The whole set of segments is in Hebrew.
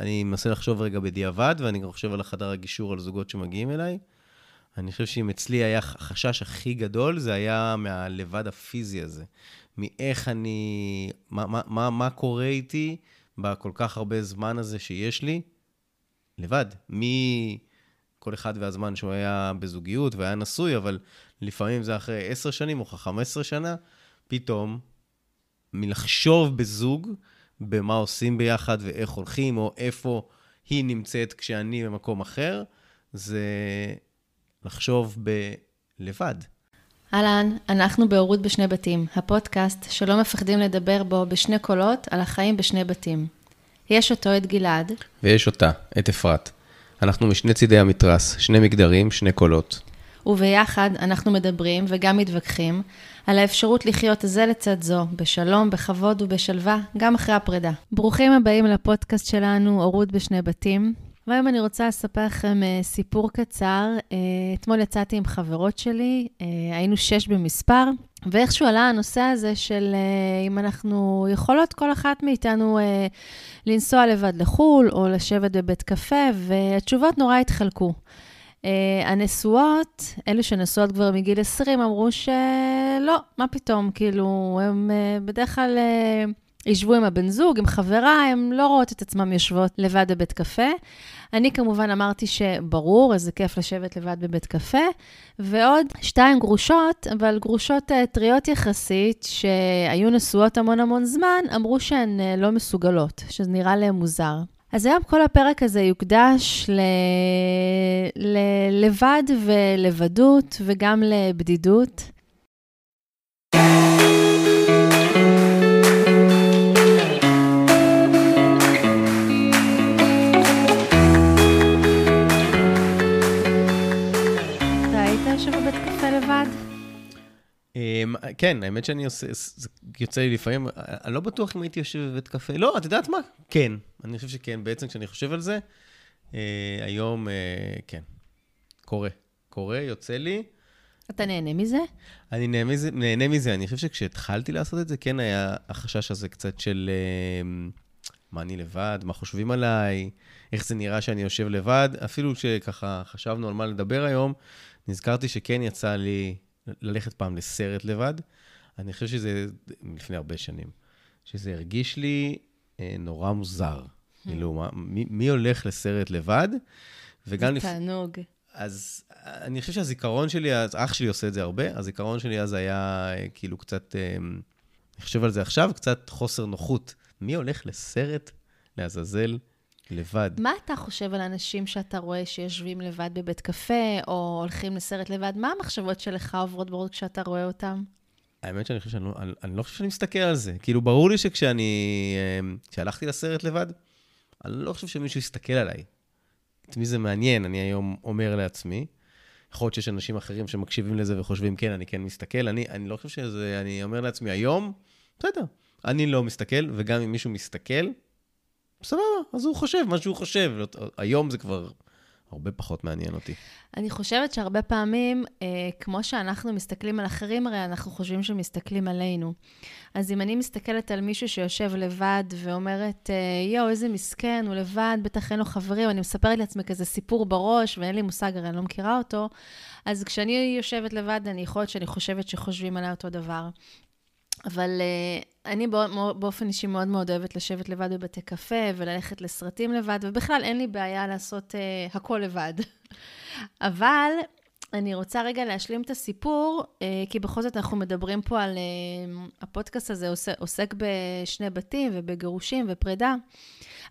אני מנסה לחשוב רגע בדיעבד, ואני גם חושב על החדר הגישור על זוגות שמגיעים אליי. אני חושב שאם אצלי היה החשש הכי גדול, זה היה מהלבד הפיזי הזה. מאיך אני, מה, מה, מה, מה קורה איתי בכל כך הרבה זמן הזה שיש לי, לבד. מכל אחד והזמן שהוא היה בזוגיות והיה נשוי, אבל לפעמים זה אחרי עשר שנים או חמש עשרה שנה, פתאום, מלחשוב בזוג, במה עושים ביחד ואיך הולכים, או איפה היא נמצאת כשאני במקום אחר, זה לחשוב בלבד. אהלן, אנחנו בהורות בשני בתים, הפודקאסט שלא מפחדים לדבר בו בשני קולות על החיים בשני בתים. יש אותו, את גלעד. ויש אותה, את אפרת. אנחנו משני צידי המתרס, שני מגדרים, שני קולות. וביחד אנחנו מדברים וגם מתווכחים על האפשרות לחיות זה לצד זו, בשלום, בכבוד ובשלווה, גם אחרי הפרידה. ברוכים הבאים לפודקאסט שלנו, הורות בשני בתים. והיום אני רוצה לספר לכם uh, סיפור קצר. Uh, אתמול יצאתי עם חברות שלי, uh, היינו שש במספר, ואיכשהו עלה הנושא הזה של אם אנחנו יכולות, כל אחת מאיתנו, לנסוע לבד לחו"ל או לשבת בבית קפה, והתשובות נורא התחלקו. Uh, הנשואות, אלו שנשואות כבר מגיל 20, אמרו שלא, מה פתאום, כאילו, הם uh, בדרך כלל... Uh, ישבו עם הבן זוג, עם חברה, הן לא רואות את עצמן יושבות לבד בבית קפה. אני כמובן אמרתי שברור, איזה כיף לשבת לבד בבית קפה. ועוד שתיים גרושות, אבל גרושות uh, טריות יחסית, שהיו נשואות המון המון זמן, אמרו שהן uh, לא מסוגלות, שזה נראה להן מוזר. אז היום כל הפרק הזה יוקדש ל... ללבד ולבדות וגם לבדידות. כן, האמת שאני עושה, זה יוצא לי לפעמים, אני לא בטוח אם הייתי יושב בבית קפה. לא, את יודעת מה? כן. אני חושב שכן. בעצם כשאני חושב על זה, אה, היום, אה, כן. קורה. קורה, יוצא לי. אתה נהנה מזה? אני נהנה מזה, נהנה מזה. אני חושב שכשהתחלתי לעשות את זה, כן היה החשש הזה קצת של אה, מה אני לבד, מה חושבים עליי, איך זה נראה שאני יושב לבד. אפילו שככה חשבנו על מה לדבר היום, נזכרתי שכן יצא לי ללכת פעם לסרט לבד. אני חושב שזה לפני הרבה שנים, שזה הרגיש לי אה, נורא מוזר. Hmm. כאילו, מה, מי, מי הולך לסרט לבד? וגם... זה תענוג. לפ... אז אני חושב שהזיכרון שלי, אז אח שלי עושה את זה הרבה, הזיכרון שלי אז היה אה, כאילו קצת, אה, אני חושב על זה עכשיו, קצת חוסר נוחות. מי הולך לסרט, לעזאזל, לבד. מה אתה חושב על אנשים שאתה רואה שיושבים לבד בבית קפה, או הולכים לסרט לבד? מה המחשבות שלך עוברות בראש כשאתה רואה אותם? האמת שאני חושב שאני לא, אני, אני לא חושב שאני מסתכל על זה. כאילו, ברור לי שכשאני... אמ, כשהלכתי לסרט לבד, אני לא חושב שמישהו יסתכל עליי. את מי זה מעניין, אני היום אומר לעצמי. יכול להיות שיש אנשים אחרים שמקשיבים לזה וחושבים, כן, אני כן מסתכל. אני, אני לא חושב שזה... אני אומר לעצמי, היום, בסדר, אני לא מסתכל, וגם אם מישהו מסתכל, סבבה, אז הוא חושב מה שהוא חושב. היום זה כבר הרבה פחות מעניין אותי. אני חושבת שהרבה פעמים, אה, כמו שאנחנו מסתכלים על אחרים, הרי אנחנו חושבים שמסתכלים עלינו. אז אם אני מסתכלת על מישהו שיושב לבד ואומרת, אה, יואו, איזה מסכן, הוא לבד, בטח אין לו חברים, אני מספרת לעצמי כזה סיפור בראש, ואין לי מושג, הרי אני לא מכירה אותו, אז כשאני יושבת לבד, אני יכול להיות שאני חושבת שחושבים עליי אותו דבר. אבל uh, אני באופן אישי מאוד מאוד אוהבת לשבת לבד בבתי קפה וללכת לסרטים לבד, ובכלל אין לי בעיה לעשות uh, הכל לבד. אבל אני רוצה רגע להשלים את הסיפור, uh, כי בכל זאת אנחנו מדברים פה על... Uh, הפודקאסט הזה עוסק, עוסק בשני בתים ובגירושים ופרידה.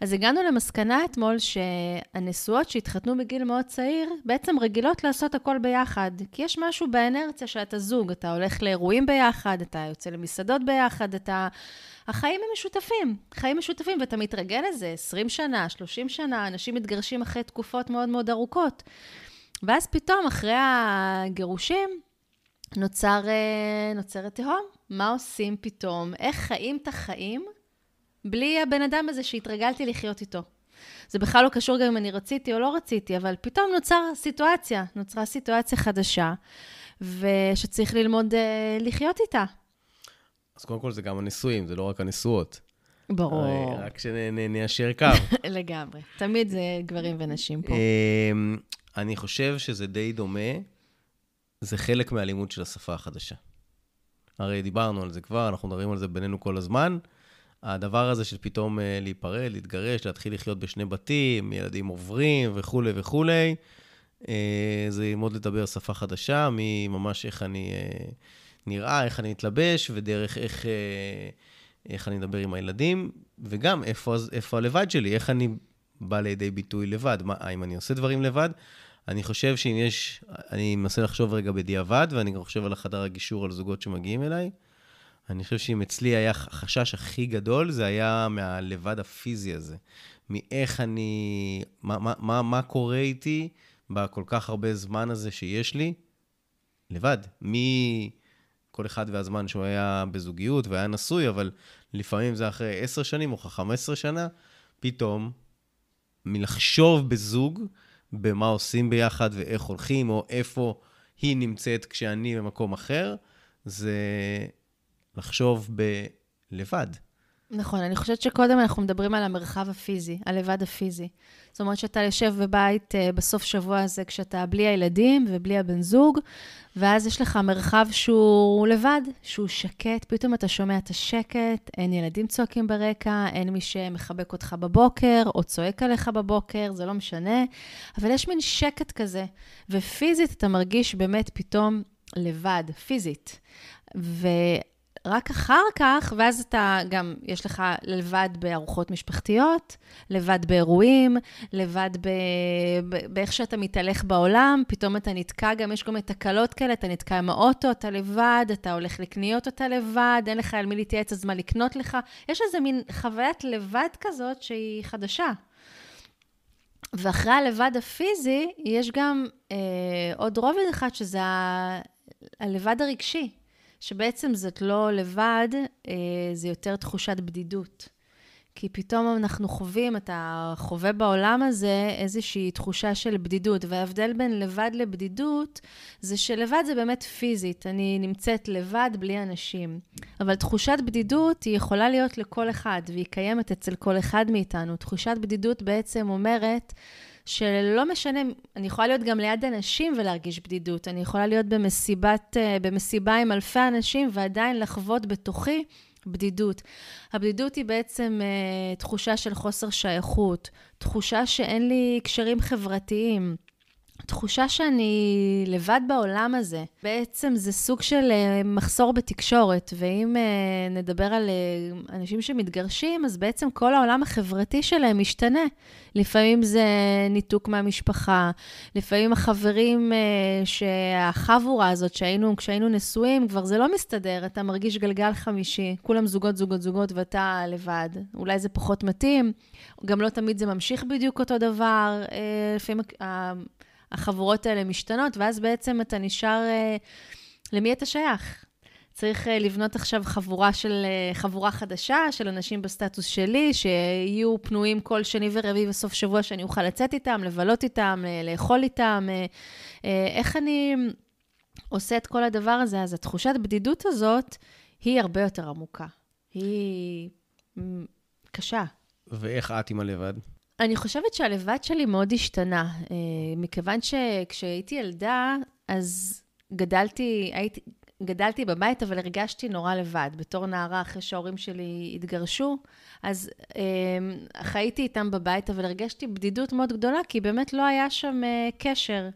אז הגענו למסקנה אתמול שהנשואות שהתחתנו בגיל מאוד צעיר, בעצם רגילות לעשות הכל ביחד. כי יש משהו באנרציה שאתה זוג, אתה הולך לאירועים ביחד, אתה יוצא למסעדות ביחד, אתה... החיים הם משותפים, חיים משותפים, ואתה מתרגל לזה 20 שנה, 30 שנה, אנשים מתגרשים אחרי תקופות מאוד מאוד ארוכות. ואז פתאום, אחרי הגירושים, נוצר, אה, נוצרת תהום. מה עושים פתאום? איך חיים את החיים בלי הבן אדם הזה שהתרגלתי לחיות איתו. זה בכלל לא קשור גם אם אני רציתי או לא רציתי, אבל פתאום נוצר סיטואציה, נוצרה סיטואציה חדשה, ושצריך ללמוד uh, לחיות איתה. אז קודם כל זה גם הנישואים, זה לא רק הנשואות. ברור. רק שניישר קו. לגמרי. תמיד זה גברים ונשים פה. אמ, אני חושב שזה די דומה, זה חלק מהלימוד של השפה החדשה. הרי דיברנו על זה כבר, אנחנו מדברים על זה בינינו כל הזמן. הדבר הזה של פתאום אה, להיפרד, להתגרש, להתחיל לחיות בשני בתים, ילדים עוברים וכולי וכולי, אה, זה ללמוד לדבר שפה חדשה, מממש איך אני אה, נראה, איך אני מתלבש, ודרך איך, איך אני מדבר עם הילדים, וגם איפה, איפה הלבד שלי, איך אני בא לידי ביטוי לבד. מה, האם אני עושה דברים לבד? אני חושב שאם יש, אני מנסה לחשוב רגע בדיעבד, ואני גם חושב על החדר הגישור על זוגות שמגיעים אליי. אני חושב שאם אצלי היה החשש הכי גדול, זה היה מהלבד הפיזי הזה. מאיך אני, מה, מה, מה, מה קורה איתי בכל כך הרבה זמן הזה שיש לי, לבד. מכל אחד והזמן שהוא היה בזוגיות והיה נשוי, אבל לפעמים זה אחרי עשר שנים או חמש עשרה שנה, פתאום, מלחשוב בזוג, במה עושים ביחד ואיך הולכים, או איפה היא נמצאת כשאני במקום אחר, זה לחשוב בלבד. נכון, אני חושבת שקודם אנחנו מדברים על המרחב הפיזי, הלבד הפיזי. זאת אומרת שאתה יושב בבית uh, בסוף שבוע הזה כשאתה בלי הילדים ובלי הבן זוג, ואז יש לך מרחב שהוא לבד, שהוא שקט, פתאום אתה שומע את השקט, אין ילדים צועקים ברקע, אין מי שמחבק אותך בבוקר או צועק עליך בבוקר, זה לא משנה, אבל יש מין שקט כזה, ופיזית אתה מרגיש באמת פתאום לבד, פיזית. ו... רק אחר כך, ואז אתה גם, יש לך לבד בארוחות משפחתיות, לבד באירועים, לבד ב... באיך שאתה מתהלך בעולם, פתאום אתה נתקע, גם יש כל מיני תקלות כאלה, אתה נתקע עם האוטו, אתה לבד, אתה הולך לקניות אותה לבד, אין לך על מי להתייעץ, אז מה לקנות לך. יש איזה מין חוויית לבד כזאת שהיא חדשה. ואחרי הלבד הפיזי, יש גם אה, עוד רובד אחד, שזה ה... הלבד הרגשי. שבעצם זאת לא לבד, אה, זה יותר תחושת בדידות. כי פתאום אנחנו חווים, אתה חווה בעולם הזה איזושהי תחושה של בדידות, וההבדל בין לבד לבדידות, זה שלבד זה באמת פיזית, אני נמצאת לבד בלי אנשים. אבל תחושת בדידות היא יכולה להיות לכל אחד, והיא קיימת אצל כל אחד מאיתנו. תחושת בדידות בעצם אומרת שלא משנה, אני יכולה להיות גם ליד אנשים ולהרגיש בדידות. אני יכולה להיות במסיבת, אה, במסיבה עם אלפי אנשים ועדיין לחוות בתוכי בדידות. הבדידות היא בעצם uh, תחושה של חוסר שייכות, תחושה שאין לי קשרים חברתיים. תחושה שאני לבד בעולם הזה. בעצם זה סוג של uh, מחסור בתקשורת, ואם uh, נדבר על uh, אנשים שמתגרשים, אז בעצם כל העולם החברתי שלהם משתנה. לפעמים זה ניתוק מהמשפחה, לפעמים החברים, שהחבורה הזאת שהיינו, כשהיינו נשואים, כבר זה לא מסתדר, אתה מרגיש גלגל חמישי, כולם זוגות, זוגות, זוגות, ואתה לבד. אולי זה פחות מתאים, גם לא תמיד זה ממשיך בדיוק אותו דבר. לפעמים... החבורות האלה משתנות, ואז בעצם אתה נשאר, אה, למי אתה שייך? צריך אה, לבנות עכשיו חבורה של, אה, חבורה חדשה של אנשים בסטטוס שלי, שיהיו פנויים כל שני ורביעי וסוף שבוע שאני אוכל לצאת איתם, לבלות איתם, לאכול איתם. איך אני עושה את כל הדבר הזה? אז התחושת בדידות הזאת היא הרבה יותר עמוקה. היא קשה. ואיך את עם הלבד? אני חושבת שהלבד שלי מאוד השתנה, אה, מכיוון שכשהייתי ילדה, אז גדלתי, הייתי, גדלתי בבית, אבל הרגשתי נורא לבד. בתור נערה, אחרי שההורים שלי התגרשו, אז אה, חייתי איתם בבית, אבל הרגשתי בדידות מאוד גדולה, כי באמת לא היה שם אה, קשר.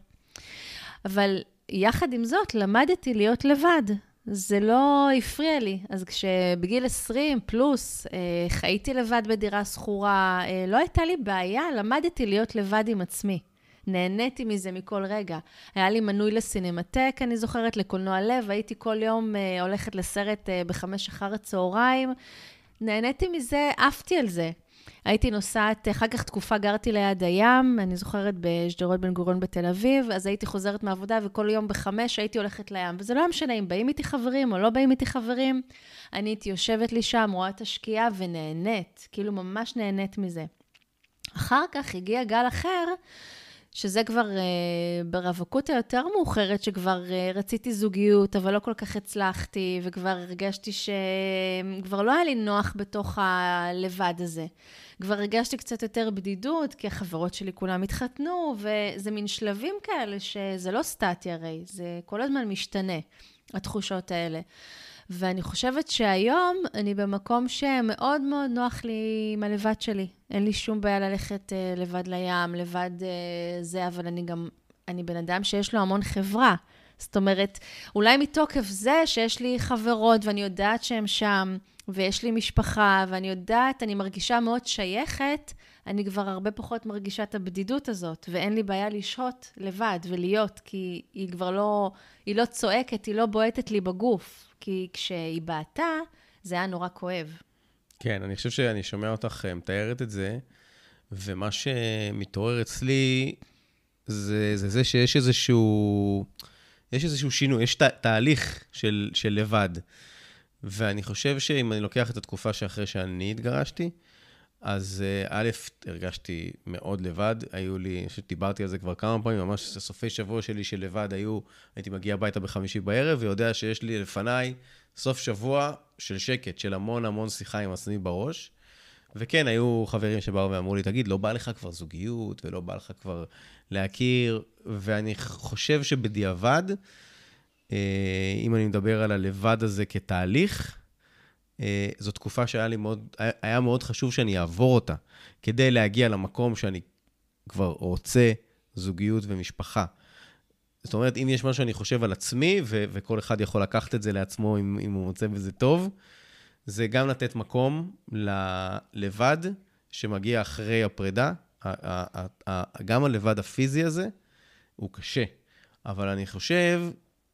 אבל יחד עם זאת, למדתי להיות לבד. זה לא הפריע לי. אז כשבגיל 20 פלוס אה, חייתי לבד בדירה שכורה, אה, לא הייתה לי בעיה, למדתי להיות לבד עם עצמי. נהניתי מזה מכל רגע. היה לי מנוי לסינמטק, אני זוכרת, לקולנוע לב, הייתי כל יום אה, הולכת לסרט בחמש אחר הצהריים. נהניתי מזה, עפתי על זה. הייתי נוסעת, אחר כך תקופה גרתי ליד הים, אני זוכרת בשדרות בן גוריון בתל אביב, אז הייתי חוזרת מהעבודה וכל יום בחמש הייתי הולכת לים. וזה לא היה משנה אם באים איתי חברים או לא באים איתי חברים, אני הייתי יושבת לי שם, רואה את השקיעה ונהנית, כאילו ממש נהנית מזה. אחר כך הגיע גל אחר, שזה כבר uh, ברווקות היותר מאוחרת, שכבר uh, רציתי זוגיות, אבל לא כל כך הצלחתי, וכבר הרגשתי שכבר לא היה לי נוח בתוך הלבד הזה. כבר הרגשתי קצת יותר בדידות, כי החברות שלי כולם התחתנו, וזה מין שלבים כאלה שזה לא סטטי הרי, זה כל הזמן משתנה, התחושות האלה. ואני חושבת שהיום אני במקום שמאוד מאוד נוח לי עם הלבד שלי. אין לי שום בעיה ללכת uh, לבד לים, לבד uh, זה, אבל אני גם, אני בן אדם שיש לו המון חברה. זאת אומרת, אולי מתוקף זה שיש לי חברות ואני יודעת שהן שם, ויש לי משפחה, ואני יודעת, אני מרגישה מאוד שייכת, אני כבר הרבה פחות מרגישה את הבדידות הזאת, ואין לי בעיה לשהות לבד ולהיות, כי היא כבר לא, היא לא צועקת, היא לא בועטת לי בגוף. כי כשהיא בעטה, זה היה נורא כואב. כן, אני חושב שאני שומע אותך אה, מתארת את זה, ומה שמתעורר אצלי זה, זה זה שיש איזשהו, יש איזשהו שינוי, יש תה, תהליך של, של לבד. ואני חושב שאם אני לוקח את התקופה שאחרי שאני התגרשתי, אז אה, א', הרגשתי מאוד לבד, היו לי, אני חושב שדיברתי על זה כבר כמה פעמים, ממש סופי שבוע שלי של לבד היו, הייתי מגיע הביתה בחמישי בערב, ויודע שיש לי לפניי סוף שבוע של שקט, של המון המון שיחה עם עצמי בראש. וכן, היו חברים שבאו ואמרו לי, תגיד, לא בא לך כבר זוגיות, ולא בא לך כבר להכיר, ואני חושב שבדיעבד, אה, אם אני מדבר על הלבד הזה כתהליך, זו תקופה שהיה לי מאוד, היה מאוד חשוב שאני אעבור אותה, כדי להגיע למקום שאני כבר רוצה זוגיות ומשפחה. זאת אומרת, אם יש משהו שאני חושב על עצמי, ו- וכל אחד יכול לקחת את זה לעצמו אם, אם הוא מוצא בזה טוב, זה גם לתת מקום ללבד שמגיע אחרי הפרידה. גם הלבד הפיזי הזה הוא קשה, אבל אני חושב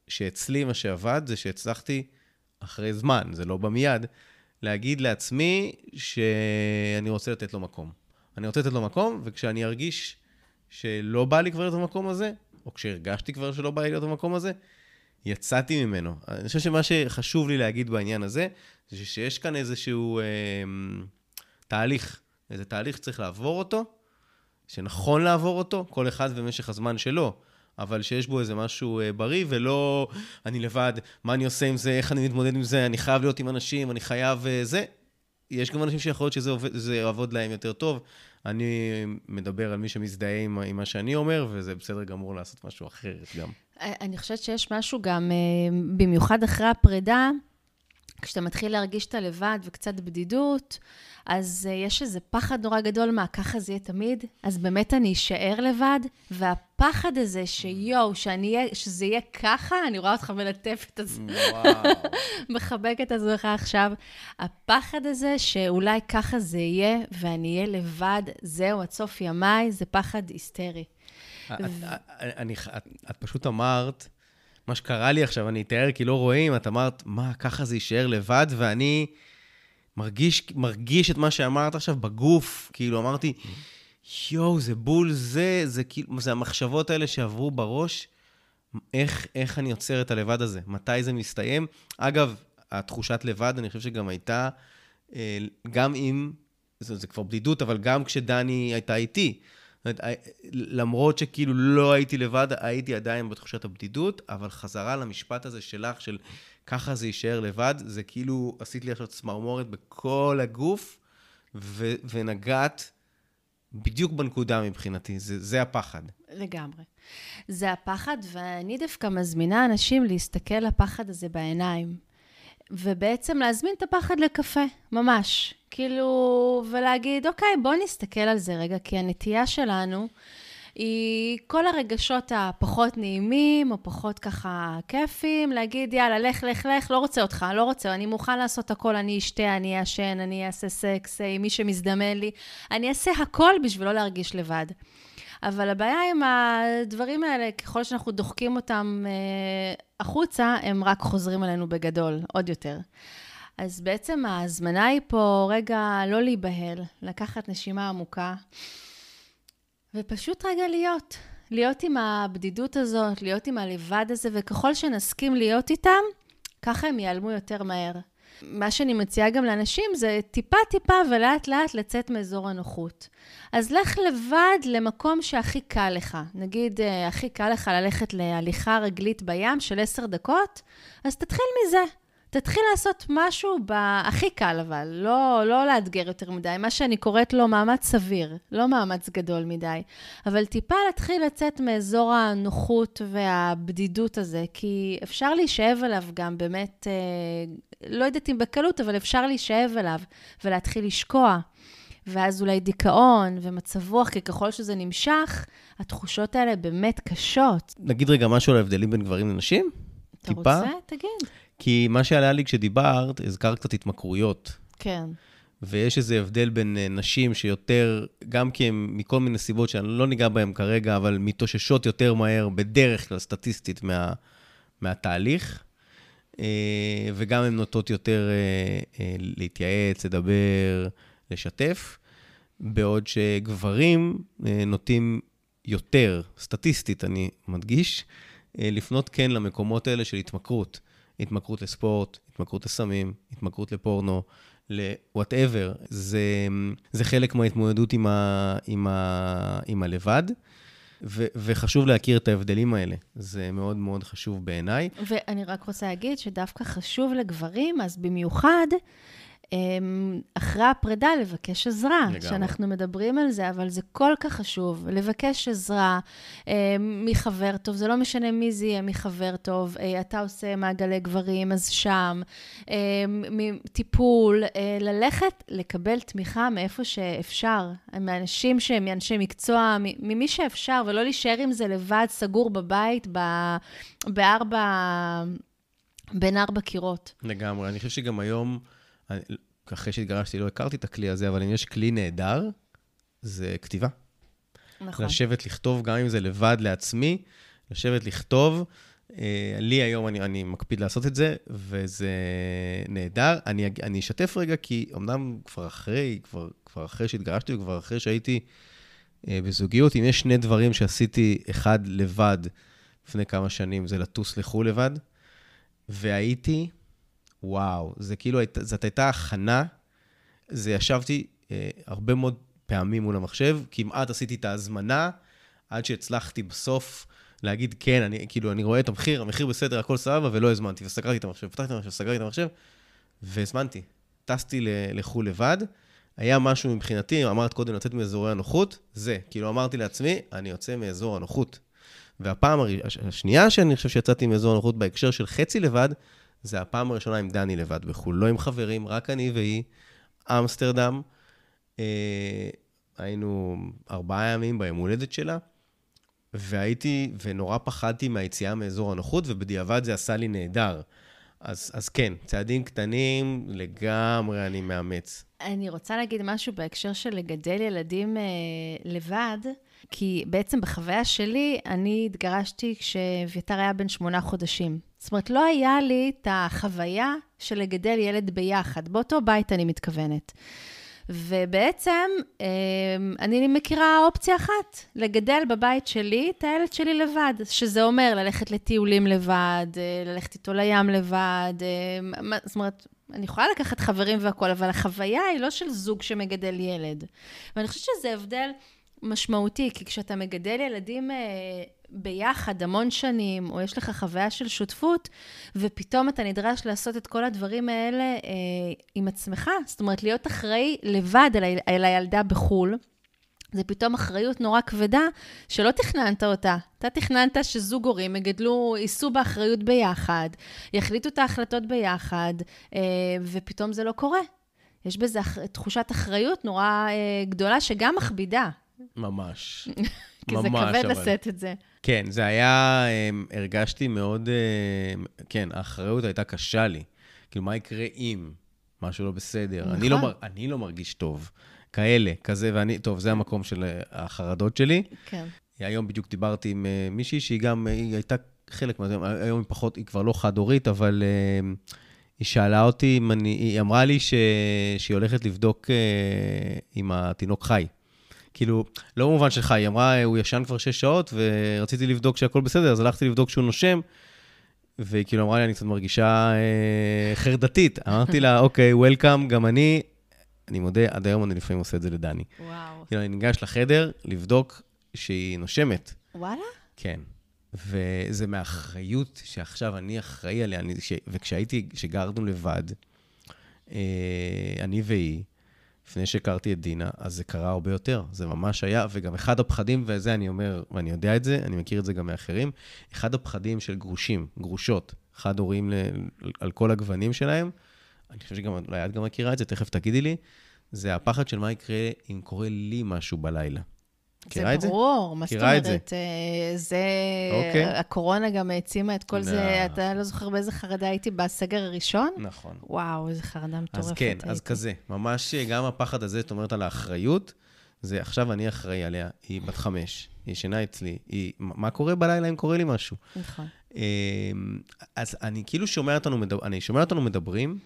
שאצלי מה שעבד זה שהצלחתי אחרי זמן, זה לא בא מיד, להגיד לעצמי שאני רוצה לתת לו מקום. אני רוצה לתת לו מקום, וכשאני ארגיש שלא בא לי כבר להיות במקום הזה, או כשהרגשתי כבר שלא בא לי להיות במקום הזה, יצאתי ממנו. אני חושב שמה שחשוב לי להגיד בעניין הזה, זה שיש כאן איזשהו אה, תהליך, איזה תהליך שצריך לעבור אותו, שנכון לעבור אותו, כל אחד במשך הזמן שלו. אבל שיש בו איזה משהו אה, בריא, ולא אני לבד, מה אני עושה עם זה, איך אני מתמודד עם זה, אני חייב להיות עם אנשים, אני חייב אה, זה. יש גם אנשים שיכול להיות שזה עובד, יעבוד להם יותר טוב. אני מדבר על מי שמזדהה עם, עם מה שאני אומר, וזה בסדר גמור לעשות משהו אחרת גם. אני חושבת שיש משהו גם, אה, במיוחד אחרי הפרידה, כשאתה מתחיל להרגיש את הלבד וקצת בדידות, אז uh, יש איזה פחד נורא גדול מה, ככה זה יהיה תמיד? אז באמת אני אשאר לבד? והפחד הזה שיואו, שזה יהיה ככה, אני רואה אותך מלטף את עצמך, מחבק את עצמך עכשיו. הפחד הזה שאולי ככה זה יהיה, ואני אהיה לבד, זהו, עד סוף ימיי, זה פחד היסטרי. אני, את, את פשוט אמרת, מה שקרה לי עכשיו, אני אתאר כי לא רואים, את אמרת, מה, ככה זה יישאר לבד, ואני מרגיש, מרגיש את מה שאמרת עכשיו בגוף, כאילו אמרתי, יואו, זה בול זה, זה כאילו, זה המחשבות האלה שעברו בראש, איך, איך אני עוצר את הלבד הזה, מתי זה מסתיים. אגב, התחושת לבד, אני חושב שגם הייתה, אה, גם אם, זה, זה כבר בדידות, אבל גם כשדני הייתה איתי. אה, למרות שכאילו לא הייתי לבד, הייתי עדיין בתחושת הבדידות, אבל חזרה למשפט הזה שלך, של ככה זה יישאר לבד, זה כאילו עשית לי עכשיו צמרמורת בכל הגוף, ו- ונגעת בדיוק בנקודה מבחינתי, זה, זה הפחד. לגמרי. זה הפחד, ואני דווקא מזמינה אנשים להסתכל לפחד הזה בעיניים. ובעצם להזמין את הפחד לקפה, ממש. כאילו, ולהגיד, אוקיי, בוא נסתכל על זה רגע, כי הנטייה שלנו היא כל הרגשות הפחות נעימים, או פחות ככה כיפים, להגיד, יאללה, לך, לך, לך, לא רוצה אותך, לא רוצה, אני מוכן לעשות הכל, אני אשתה, אני אעשן, אני אעשה סקס, עם מי שמזדמן לי, אני אעשה הכל בשביל לא להרגיש לבד. אבל הבעיה עם הדברים האלה, ככל שאנחנו דוחקים אותם אה, החוצה, הם רק חוזרים עלינו בגדול, עוד יותר. אז בעצם ההזמנה היא פה רגע לא להיבהל, לקחת נשימה עמוקה, ופשוט רגע להיות. להיות עם הבדידות הזאת, להיות עם הלבד הזה, וככל שנסכים להיות איתם, ככה הם ייעלמו יותר מהר. מה שאני מציעה גם לאנשים זה טיפה-טיפה ולאט-לאט לצאת מאזור הנוחות. אז לך לבד למקום שהכי קל לך. נגיד, אה, הכי קל לך ללכת להליכה רגלית בים של עשר דקות, אז תתחיל מזה. תתחיל לעשות משהו הכי קל, אבל לא, לא לאתגר יותר מדי, מה שאני קוראת לו מאמץ סביר, לא מאמץ גדול מדי. אבל טיפה להתחיל לצאת מאזור הנוחות והבדידות הזה, כי אפשר להישאב אליו גם באמת, אה, לא יודעת אם בקלות, אבל אפשר להישאב אליו ולהתחיל לשקוע. ואז אולי דיכאון ומצב רוח, כי ככל שזה נמשך, התחושות האלה באמת קשות. נגיד רגע משהו על ההבדלים בין גברים לנשים? אתה טיפה? רוצה? תגיד. כי מה שעלה לי כשדיברת, הזכרת קצת התמכרויות. כן. ויש איזה הבדל בין אה, נשים שיותר, גם כי הן מכל מיני סיבות שאני לא ניגע בהן כרגע, אבל מתאוששות יותר מהר, בדרך כלל סטטיסטית, מה, מהתהליך. אה, וגם הן נוטות יותר אה, להתייעץ, לדבר, לשתף, בעוד שגברים נוטים יותר, סטטיסטית, אני מדגיש, לפנות כן למקומות האלה של התמכרות. התמכרות לספורט, התמכרות לסמים, התמכרות לפורנו, ל-whatever. זה, זה חלק מההתמודדות עם, ה, עם, ה, עם הלבד. ו- וחשוב להכיר את ההבדלים האלה, זה מאוד מאוד חשוב בעיניי. ואני רק רוצה להגיד שדווקא חשוב לגברים, אז במיוחד, אחרי הפרידה לבקש עזרה. לגמרי. שאנחנו מדברים על זה, אבל זה כל כך חשוב, לבקש עזרה אמ, מחבר טוב, זה לא משנה מי זה יהיה מחבר טוב, אה, אתה עושה מעגלי גברים, אז שם, אמ, טיפול, אה, ללכת לקבל תמיכה מאיפה שאפשר, מאנשים שהם אנשי מקצוע, ממי שאפשר, ולא להישאר עם זה לבד, סגור בבית, בארבע, בין ארבע קירות. לגמרי, אני חושב שגם היום... אני, אחרי שהתגרשתי לא הכרתי את הכלי הזה, אבל אם יש כלי נהדר, זה כתיבה. נכון. לשבת לכתוב, גם אם זה לבד לעצמי, לשבת לכתוב. אה, לי היום, אני, אני מקפיד לעשות את זה, וזה נהדר. אני, אני אשתף רגע, כי אמנם כבר אחרי, כבר, כבר אחרי שהתגרשתי, וכבר אחרי שהייתי אה, בזוגיות, אם יש שני דברים שעשיתי, אחד לבד לפני כמה שנים, זה לטוס לחו"ל לבד, והייתי וואו, זה כאילו, זאת הייתה הכנה, זה ישבתי אה, הרבה מאוד פעמים מול המחשב, כמעט עשיתי את ההזמנה, עד שהצלחתי בסוף להגיד, כן, אני, כאילו, אני רואה את המחיר, המחיר בסדר, הכל סבבה, ולא הזמנתי, וסגרתי את המחשב, פתחתי את המחשב, סגרתי את המחשב, והזמנתי. טסתי לחו"ל לבד, היה משהו מבחינתי, אמרת קודם לצאת מאזורי הנוחות, זה, כאילו אמרתי לעצמי, אני יוצא מאזור הנוחות. והפעם השנייה שאני חושב שיצאתי מאזור הנוחות בהקשר של חצי לבד, זה הפעם הראשונה עם דני לבד בחו"ל, לא עם חברים, רק אני והיא, אמסטרדם. אה, היינו ארבעה ימים ביום הולדת שלה, והייתי, ונורא פחדתי מהיציאה מאזור הנוחות, ובדיעבד זה עשה לי נהדר. אז, אז כן, צעדים קטנים, לגמרי אני מאמץ. אני רוצה להגיד משהו בהקשר של לגדל ילדים אה, לבד, כי בעצם בחוויה שלי, אני התגרשתי כשאביתר היה בן שמונה חודשים. זאת אומרת, לא היה לי את החוויה של לגדל ילד ביחד, באותו בית אני מתכוונת. ובעצם אמ, אני מכירה אופציה אחת, לגדל בבית שלי את הילד שלי לבד, שזה אומר ללכת לטיולים לבד, אה, ללכת איתו לים לבד, אה, זאת אומרת, אני יכולה לקחת חברים והכול, אבל החוויה היא לא של זוג שמגדל ילד. ואני חושבת שזה הבדל משמעותי, כי כשאתה מגדל ילדים אה, ביחד המון שנים, או יש לך חוויה של שותפות, ופתאום אתה נדרש לעשות את כל הדברים האלה אה, עם עצמך, זאת אומרת, להיות אחראי לבד על, על הילדה בחו"ל, זה פתאום אחריות נורא כבדה שלא תכננת אותה. אתה תכננת שזוג הורים יגדלו, יישאו באחריות ביחד, יחליטו את ההחלטות ביחד, אה, ופתאום זה לא קורה. יש בזה תחושת אחריות נורא אה, גדולה שגם מכבידה. ממש. כי ממש, זה כבד אבל... לשאת את זה. כן, זה היה, אמ, הרגשתי מאוד, אמ, כן, האחריות הייתה קשה לי. כאילו, מה יקרה אם משהו לא בסדר? נכון. אני לא, נכון. אני לא מרגיש טוב. כאלה, כזה, ואני, טוב, זה המקום של אה, החרדות שלי. כן. היום בדיוק דיברתי עם אה, מישהי שהיא גם, היא הייתה חלק מהזה, היום היא פחות, היא כבר לא חד-הורית, אבל אמ, היא שאלה אותי אם אני, היא אמרה לי ש, שהיא הולכת לבדוק אה, אם התינוק חי. כאילו, לא במובן שלך, היא אמרה, הוא ישן כבר שש שעות, ורציתי לבדוק שהכל בסדר, אז הלכתי לבדוק שהוא נושם, והיא כאילו אמרה לי, אני קצת מרגישה אה, חרדתית. אמרתי לה, אוקיי, וולקאם, גם אני, אני מודה, עד היום אני לפעמים עושה את זה לדני. וואו. כאילו, אני ניגש לחדר לבדוק שהיא נושמת. וואלה? כן. וזה מהאחריות שעכשיו אני אחראי עליה. אני, ש... וכשהייתי, כשגרנו לבד, אה, אני והיא, לפני שהכרתי את דינה, אז זה קרה הרבה יותר. זה ממש היה, וגם אחד הפחדים, וזה אני אומר, ואני יודע את זה, אני מכיר את זה גם מאחרים, אחד הפחדים של גרושים, גרושות, חד הורים ל... על כל הגוונים שלהם, אני חושב שגם, אולי את גם מכירה את זה, תכף תגידי לי, זה הפחד של מה יקרה אם קורה לי משהו בלילה. מכירה את זה? זה ברור, מה זאת אומרת? אה, זה... אוקיי. הקורונה גם העצימה את כל לא. זה. אתה לא זוכר באיזה חרדה הייתי בסגר הראשון? נכון. וואו, איזה חרדה מטורפת אז כן, הייתי. אז כזה. ממש גם הפחד הזה, זאת אומרת, על האחריות, זה עכשיו אני אחראי עליה, היא בת חמש, היא ישנה אצלי, היא... מה קורה בלילה אם קורה לי משהו? נכון. אמ, אז אני כאילו שומע אותנו, מדבר, אני שומע אותנו מדברים,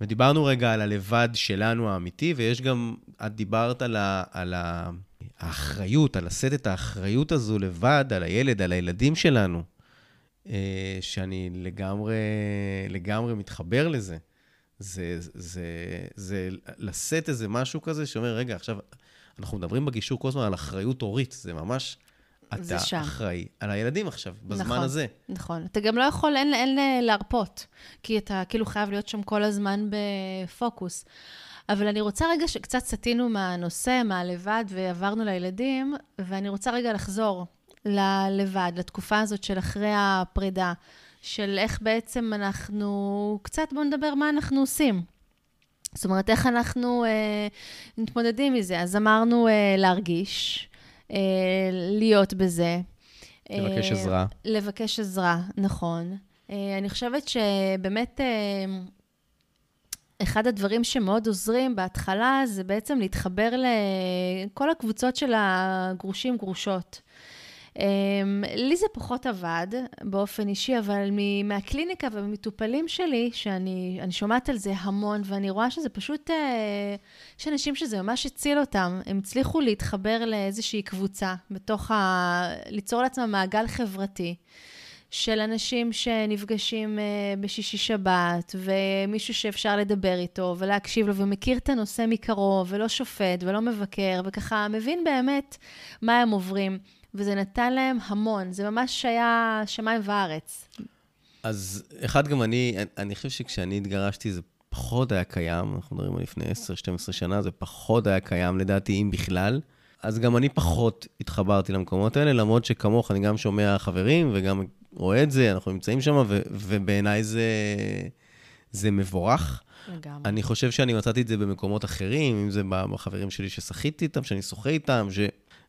ודיברנו רגע על הלבד שלנו האמיתי, ויש גם, את דיברת על, ה, על ה, האחריות, על לשאת את האחריות הזו לבד, על הילד, על הילדים שלנו, אה, שאני לגמרי, לגמרי מתחבר לזה. זה, זה, זה, זה לשאת איזה משהו כזה שאומר, רגע, עכשיו, אנחנו מדברים בגישור כל הזמן על אחריות הורית, זה ממש, אתה שם. אחראי על הילדים עכשיו, בזמן נכון. הזה. נכון. אתה גם לא יכול, אין, אין להרפות, כי אתה כאילו חייב להיות שם כל הזמן בפוקוס. אבל אני רוצה רגע שקצת סטינו מהנושא, מהלבד, ועברנו לילדים, ואני רוצה רגע לחזור ללבד, לתקופה הזאת של אחרי הפרידה, של איך בעצם אנחנו, קצת בואו נדבר מה אנחנו עושים. זאת אומרת, איך אנחנו אה, מתמודדים מזה. אז אמרנו אה, להרגיש, אה, להיות בזה. לבקש אה, עזרה. לבקש עזרה, נכון. אה, אני חושבת שבאמת אה, אחד הדברים שמאוד עוזרים בהתחלה זה בעצם להתחבר לכל הקבוצות של הגרושים גרושות. אמ, לי זה פחות עבד באופן אישי, אבל מהקליניקה וממטופלים שלי, שאני אני שומעת על זה המון, ואני רואה שזה פשוט, אה, יש אנשים שזה ממש הציל אותם. הם הצליחו להתחבר לאיזושהי קבוצה, בתוך ה... ליצור לעצמם מעגל חברתי. של אנשים שנפגשים אה, בשישי שבת, ומישהו שאפשר לדבר איתו ולהקשיב לו, ומכיר את הנושא מקרוב, ולא שופט ולא מבקר, וככה מבין באמת מה הם עוברים. וזה נתן להם המון, זה ממש היה שמיים וארץ. אז אחד, גם אני, אני חושב שכשאני התגרשתי זה פחות היה קיים, אנחנו מדברים על לפני 10-12 שנה, זה פחות היה קיים לדעתי, אם בכלל. אז גם אני פחות התחברתי למקומות האלה, למרות שכמוך, אני גם שומע חברים וגם רואה את זה, אנחנו נמצאים שם, ו- ובעיניי זה, זה מבורך. לגמרי. אני חושב שאני מצאתי את זה במקומות אחרים, אם זה בחברים שלי ששחיתי איתם, שאני שוחה איתם, ש...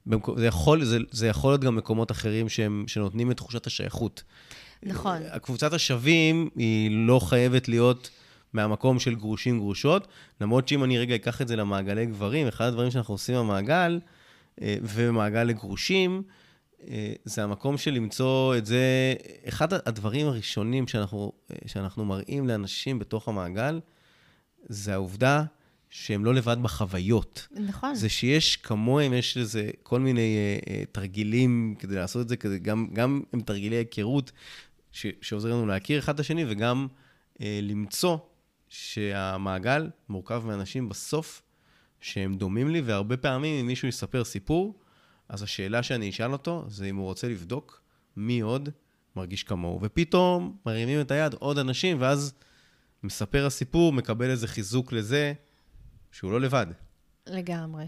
במקו... זה, יכול, זה, זה יכול להיות גם מקומות אחרים שהם, שנותנים את תחושת השייכות. נכון. הקבוצת השווים היא לא חייבת להיות מהמקום של גרושים גרושות, למרות שאם אני רגע אקח את זה למעגלי גברים, אחד הדברים שאנחנו עושים במעגל, אה, ומעגל לגרושים, אה, זה המקום של למצוא את זה, אחד הדברים הראשונים שאנחנו, אה, שאנחנו מראים לאנשים בתוך המעגל, זה העובדה שהם לא לבד בחוויות. נכון. זה שיש כמוהם, יש לזה כל מיני uh, uh, תרגילים כדי לעשות את זה, כדי, גם, גם הם תרגילי היכרות ש, שעוזרים לנו להכיר אחד את השני, וגם uh, למצוא שהמעגל מורכב מאנשים בסוף שהם דומים לי, והרבה פעמים אם מישהו יספר סיפור, אז השאלה שאני אשאל אותו זה אם הוא רוצה לבדוק מי עוד מרגיש כמוהו. ופתאום מרימים את היד עוד אנשים, ואז מספר הסיפור, מקבל איזה חיזוק לזה שהוא לא לבד. לגמרי.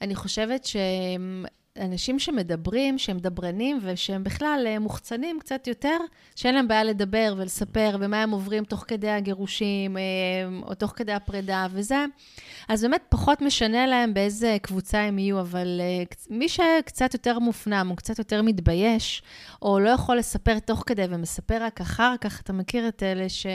אני חושבת שאנשים שמדברים, שהם דברנים ושהם בכלל אה, מוחצנים קצת יותר, שאין להם בעיה לדבר ולספר ומה הם עוברים תוך כדי הגירושים אה, או תוך כדי הפרידה וזה, אז באמת פחות משנה להם באיזה קבוצה הם יהיו, אבל אה, מי שקצת יותר מופנם או קצת יותר מתבייש, או לא יכול לספר תוך כדי ומספר רק אחר כך, אתה מכיר את אלה ש...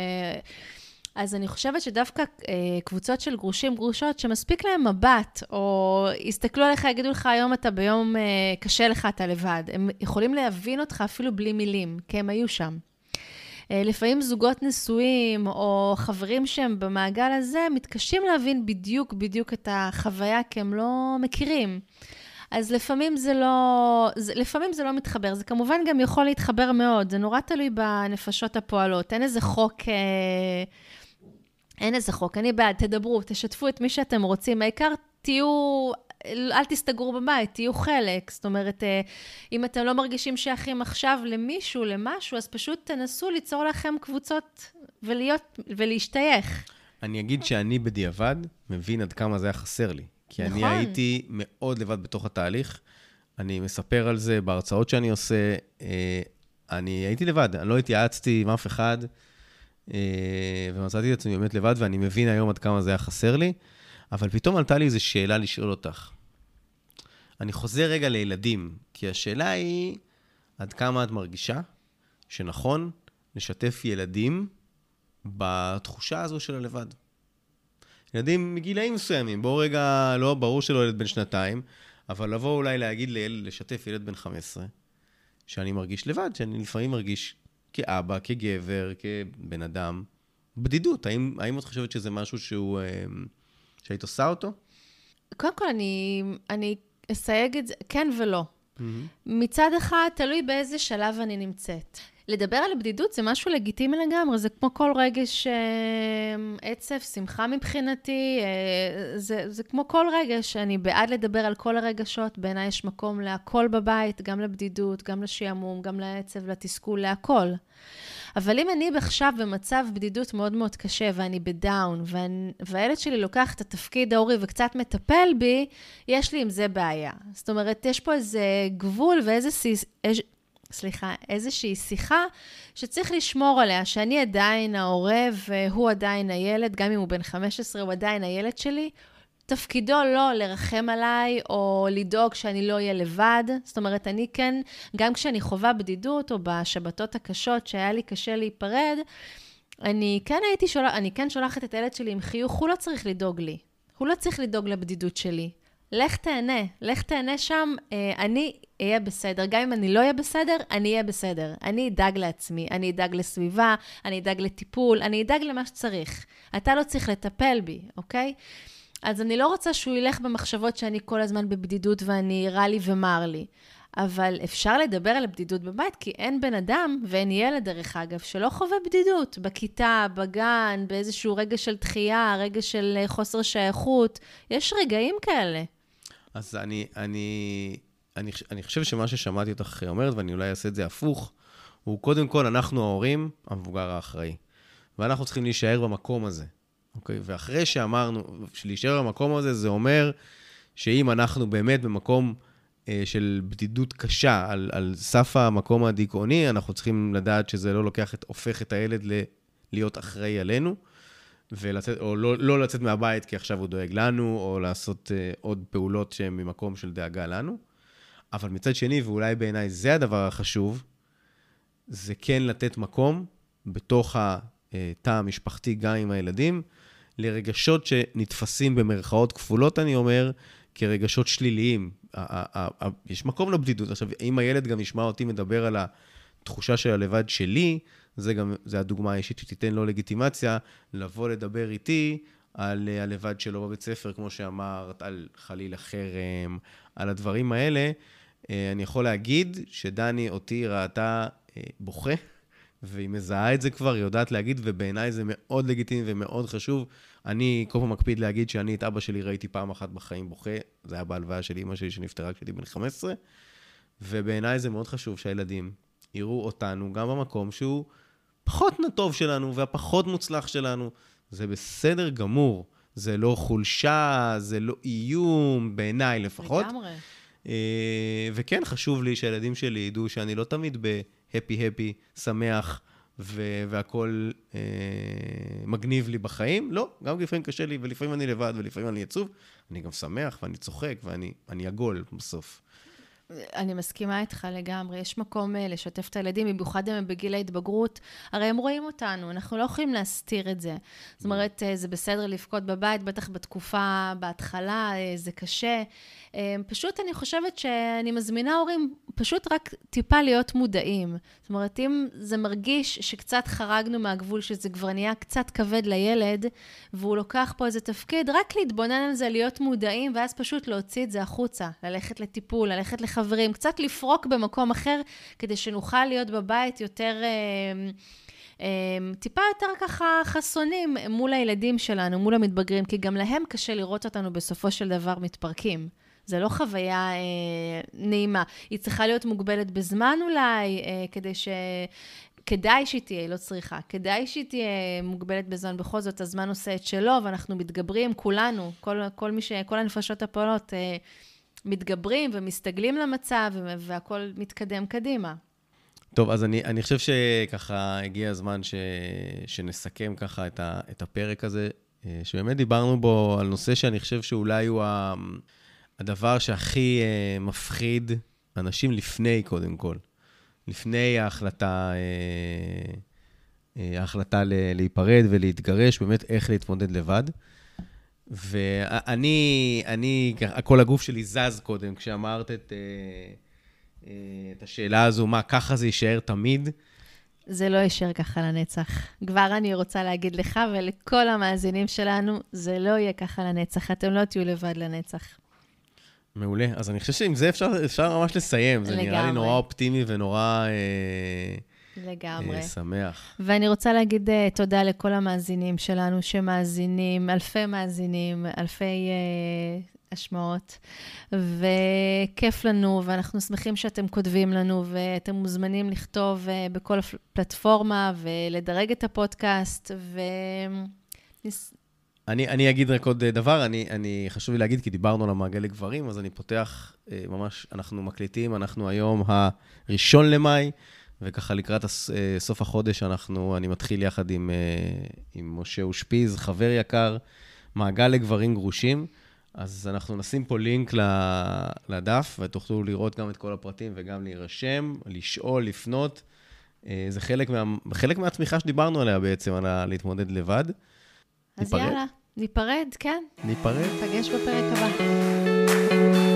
אז אני חושבת שדווקא אה, קבוצות של גרושים, גרושות, שמספיק להם מבט, או יסתכלו עליך, יגידו לך, היום אתה ביום אה, קשה לך, אתה לבד. הם יכולים להבין אותך אפילו בלי מילים, כי הם היו שם. אה, לפעמים זוגות נשואים, או חברים שהם במעגל הזה, מתקשים להבין בדיוק בדיוק את החוויה, כי הם לא מכירים. אז לפעמים זה לא, זה, לפעמים זה לא מתחבר. זה כמובן גם יכול להתחבר מאוד, זה נורא תלוי בנפשות הפועלות. אין איזה חוק... אה, אין איזה חוק, אני בעד, תדברו, תשתפו את מי שאתם רוצים, העיקר תהיו, אל תסתגרו בבית, תהיו חלק. זאת אומרת, אה, אם אתם לא מרגישים שייכים עכשיו למישהו, למשהו, אז פשוט תנסו ליצור לכם קבוצות ולהיות, ולהשתייך. אני אגיד שאני בדיעבד מבין עד כמה זה היה חסר לי. כי נכון. אני הייתי מאוד לבד בתוך התהליך. אני מספר על זה בהרצאות שאני עושה. אה, אני הייתי לבד, אני לא התייעצתי עם אף אחד, ומצאתי את עצמי באמת לבד, ואני מבין היום עד כמה זה היה חסר לי. אבל פתאום עלתה לי איזו שאלה לשאול אותך. אני חוזר רגע לילדים, כי השאלה היא, עד כמה את מרגישה שנכון לשתף ילדים בתחושה הזו של הלבד? ילדים מגילאים מסוימים, בואו רגע, לא, ברור שלא ילד בן שנתיים, אבל לבוא אולי להגיד לילד, לשתף ילד בן 15, שאני מרגיש לבד, שאני לפעמים מרגיש כאבא, כגבר, כבן אדם, בדידות. האם, האם את חושבת שזה משהו שהוא... אה, שהיית עושה אותו? קודם כל, אני, אני אסייג את זה, כן ולא. Mm-hmm. מצד אחד, תלוי באיזה שלב אני נמצאת. לדבר על הבדידות זה משהו לגיטימי לגמרי, זה כמו כל רגש אה, עצב, שמחה מבחינתי, אה, זה, זה כמו כל רגש, אני בעד לדבר על כל הרגשות, בעיניי יש מקום להכל בבית, גם לבדידות, גם לשעמום, גם לעצב, לתסכול, להכל. אבל אם אני עכשיו במצב בדידות מאוד מאוד קשה, ואני בדאון, והילד שלי לוקח את התפקיד ההורי וקצת מטפל בי, יש לי עם זה בעיה. זאת אומרת, יש פה איזה גבול ואיזה... סליחה, איזושהי שיחה שצריך לשמור עליה, שאני עדיין ההורה והוא עדיין הילד, גם אם הוא בן 15, הוא עדיין הילד שלי. תפקידו לא לרחם עליי או לדאוג שאני לא אהיה לבד. זאת אומרת, אני כן, גם כשאני חווה בדידות או בשבתות הקשות שהיה לי קשה להיפרד, אני כן הייתי שולחת, אני כן שולחת את הילד שלי עם חיוך, הוא לא צריך לדאוג לי. הוא לא צריך לדאוג לבדידות שלי. לך תהנה, לך תהנה שם, אה, אני אהיה בסדר. גם אם אני לא אהיה בסדר, אני אהיה בסדר. אני אדאג לעצמי, אני אדאג לסביבה, אני אדאג לטיפול, אני אדאג למה שצריך. אתה לא צריך לטפל בי, אוקיי? אז אני לא רוצה שהוא ילך במחשבות שאני כל הזמן בבדידות ואני רע לי ומר לי. אבל אפשר לדבר על הבדידות בבית, כי אין בן אדם, ואין ילד דרך אגב, שלא חווה בדידות. בכיתה, בגן, באיזשהו רגע של דחייה, רגע של אה, חוסר שייכות. יש רגעים כאלה. אז אני, אני, אני, אני חושב שמה ששמעתי אותך אומרת, ואני אולי אעשה את זה הפוך, הוא קודם כל, אנחנו ההורים, המבוגר האחראי. ואנחנו צריכים להישאר במקום הזה, אוקיי? ואחרי שאמרנו, להישאר במקום הזה, זה אומר שאם אנחנו באמת במקום אה, של בדידות קשה, על, על סף המקום הדיכאוני, אנחנו צריכים לדעת שזה לא לוקח את, הופך את הילד ל, להיות אחראי עלינו. ולצאת, או לא, לא לצאת מהבית כי עכשיו הוא דואג לנו, או לעשות uh, עוד פעולות שהן ממקום של דאגה לנו. אבל מצד שני, ואולי בעיניי זה הדבר החשוב, זה כן לתת מקום בתוך התא המשפחתי, גם עם הילדים, לרגשות שנתפסים במרכאות כפולות, אני אומר, כרגשות שליליים. יש מקום לבדידות. עכשיו, אם הילד גם ישמע אותי מדבר על התחושה של הלבד שלי, זה גם, זה הדוגמה האישית שתיתן לו לגיטימציה, לבוא לדבר איתי על הלבד שלו בבית ספר, כמו שאמרת, על חלילה חרם, על הדברים האלה. אה, אני יכול להגיד שדני אותי ראתה אה, בוכה, והיא מזהה את זה כבר, היא יודעת להגיד, ובעיניי זה מאוד לגיטימי ומאוד חשוב. אני כל פעם מקפיד להגיד שאני את אבא שלי ראיתי פעם אחת בחיים בוכה, זה היה בהלוויה של אימא שלי שנפטרה כשהייתי בן 15, ובעיניי זה מאוד חשוב שהילדים יראו אותנו גם במקום שהוא פחות טוב שלנו והפחות מוצלח שלנו. זה בסדר גמור. זה לא חולשה, זה לא איום, בעיניי לפחות. לגמרי. אה, וכן, חשוב לי שהילדים שלי ידעו שאני לא תמיד בהפי-הפי, שמח, ו- והכול אה, מגניב לי בחיים. לא, גם לפעמים קשה לי, ולפעמים אני לבד, ולפעמים אני עצוב. אני גם שמח, ואני צוחק, ואני עגול בסוף. אני מסכימה איתך לגמרי. יש מקום uh, לשתף את הילדים, במיוחד אם הם בגיל ההתבגרות. הרי הם רואים אותנו, אנחנו לא יכולים להסתיר את זה. זאת אומרת, uh, זה בסדר לבכות בבית, בטח בתקופה, בהתחלה, uh, זה קשה. פשוט אני חושבת שאני מזמינה הורים פשוט רק טיפה להיות מודעים. זאת אומרת, אם זה מרגיש שקצת חרגנו מהגבול, שזה כבר נהיה קצת כבד לילד, והוא לוקח פה איזה תפקיד, רק להתבונן על זה, להיות מודעים, ואז פשוט להוציא את זה החוצה, ללכת לטיפול, ללכת לחברים, קצת לפרוק במקום אחר, כדי שנוכל להיות בבית יותר... אה, אמ, טיפה יותר ככה חסונים מול הילדים שלנו, מול המתבגרים, כי גם להם קשה לראות אותנו בסופו של דבר מתפרקים. זה לא חוויה אה, נעימה. היא צריכה להיות מוגבלת בזמן אולי, אה, כדי ש... כדאי שהיא תהיה, לא צריכה, כדאי שהיא תהיה מוגבלת בזמן. בכל זאת, הזמן עושה את שלו, ואנחנו מתגברים, כולנו, כל, כל מי ש... כל הנפשות הפועלות אה, מתגברים ומסתגלים למצב, והכול מתקדם קדימה. טוב, אז אני, אני חושב שככה הגיע הזמן ש, שנסכם ככה את, ה, את הפרק הזה, אה, שבאמת דיברנו בו על נושא שאני חושב שאולי הוא ה, הדבר שהכי uh, מפחיד אנשים לפני, קודם כל. לפני ההחלטה, uh, ההחלטה להיפרד ולהתגרש, באמת איך להתמודד לבד. ואני, אני, כל הגוף שלי זז קודם כשאמרת את... Uh, אה, את השאלה הזו, מה, ככה זה יישאר תמיד? זה לא יישאר ככה לנצח. כבר אני רוצה להגיד לך ולכל המאזינים שלנו, זה לא יהיה ככה לנצח. אתם לא תהיו לבד לנצח. מעולה. אז אני חושב שעם זה אפשר, אפשר ממש לסיים. זה לגמרי. נראה לי נורא אופטימי ונורא... אה, לגמרי. אה, שמח. ואני רוצה להגיד uh, תודה לכל המאזינים שלנו שמאזינים, אלפי מאזינים, אלפי uh, השמעות, וכיף לנו, ואנחנו שמחים שאתם כותבים לנו, ואתם מוזמנים לכתוב uh, בכל הפלטפורמה ולדרג את הפודקאסט, ו... אני, אני אגיד רק עוד דבר, אני, אני, חשוב לי להגיד, כי דיברנו על המעגלי גברים, אז אני פותח, אה, ממש, אנחנו מקליטים, אנחנו היום הראשון למאי, וככה לקראת אה, סוף החודש, אנחנו, אני מתחיל יחד עם, עם משה אושפיז, חבר יקר, מעגל לגברים גרושים. אז אנחנו נשים פה לינק לדף, ותוכלו לראות גם את כל הפרטים וגם להירשם, לשאול, לפנות. אה, זה חלק, מה, חלק מהתמיכה שדיברנו עליה בעצם, על להתמודד לבד. אז ניפרד? יאללה, ניפרד, כן. ניפרד. נפגש בפרק הבא.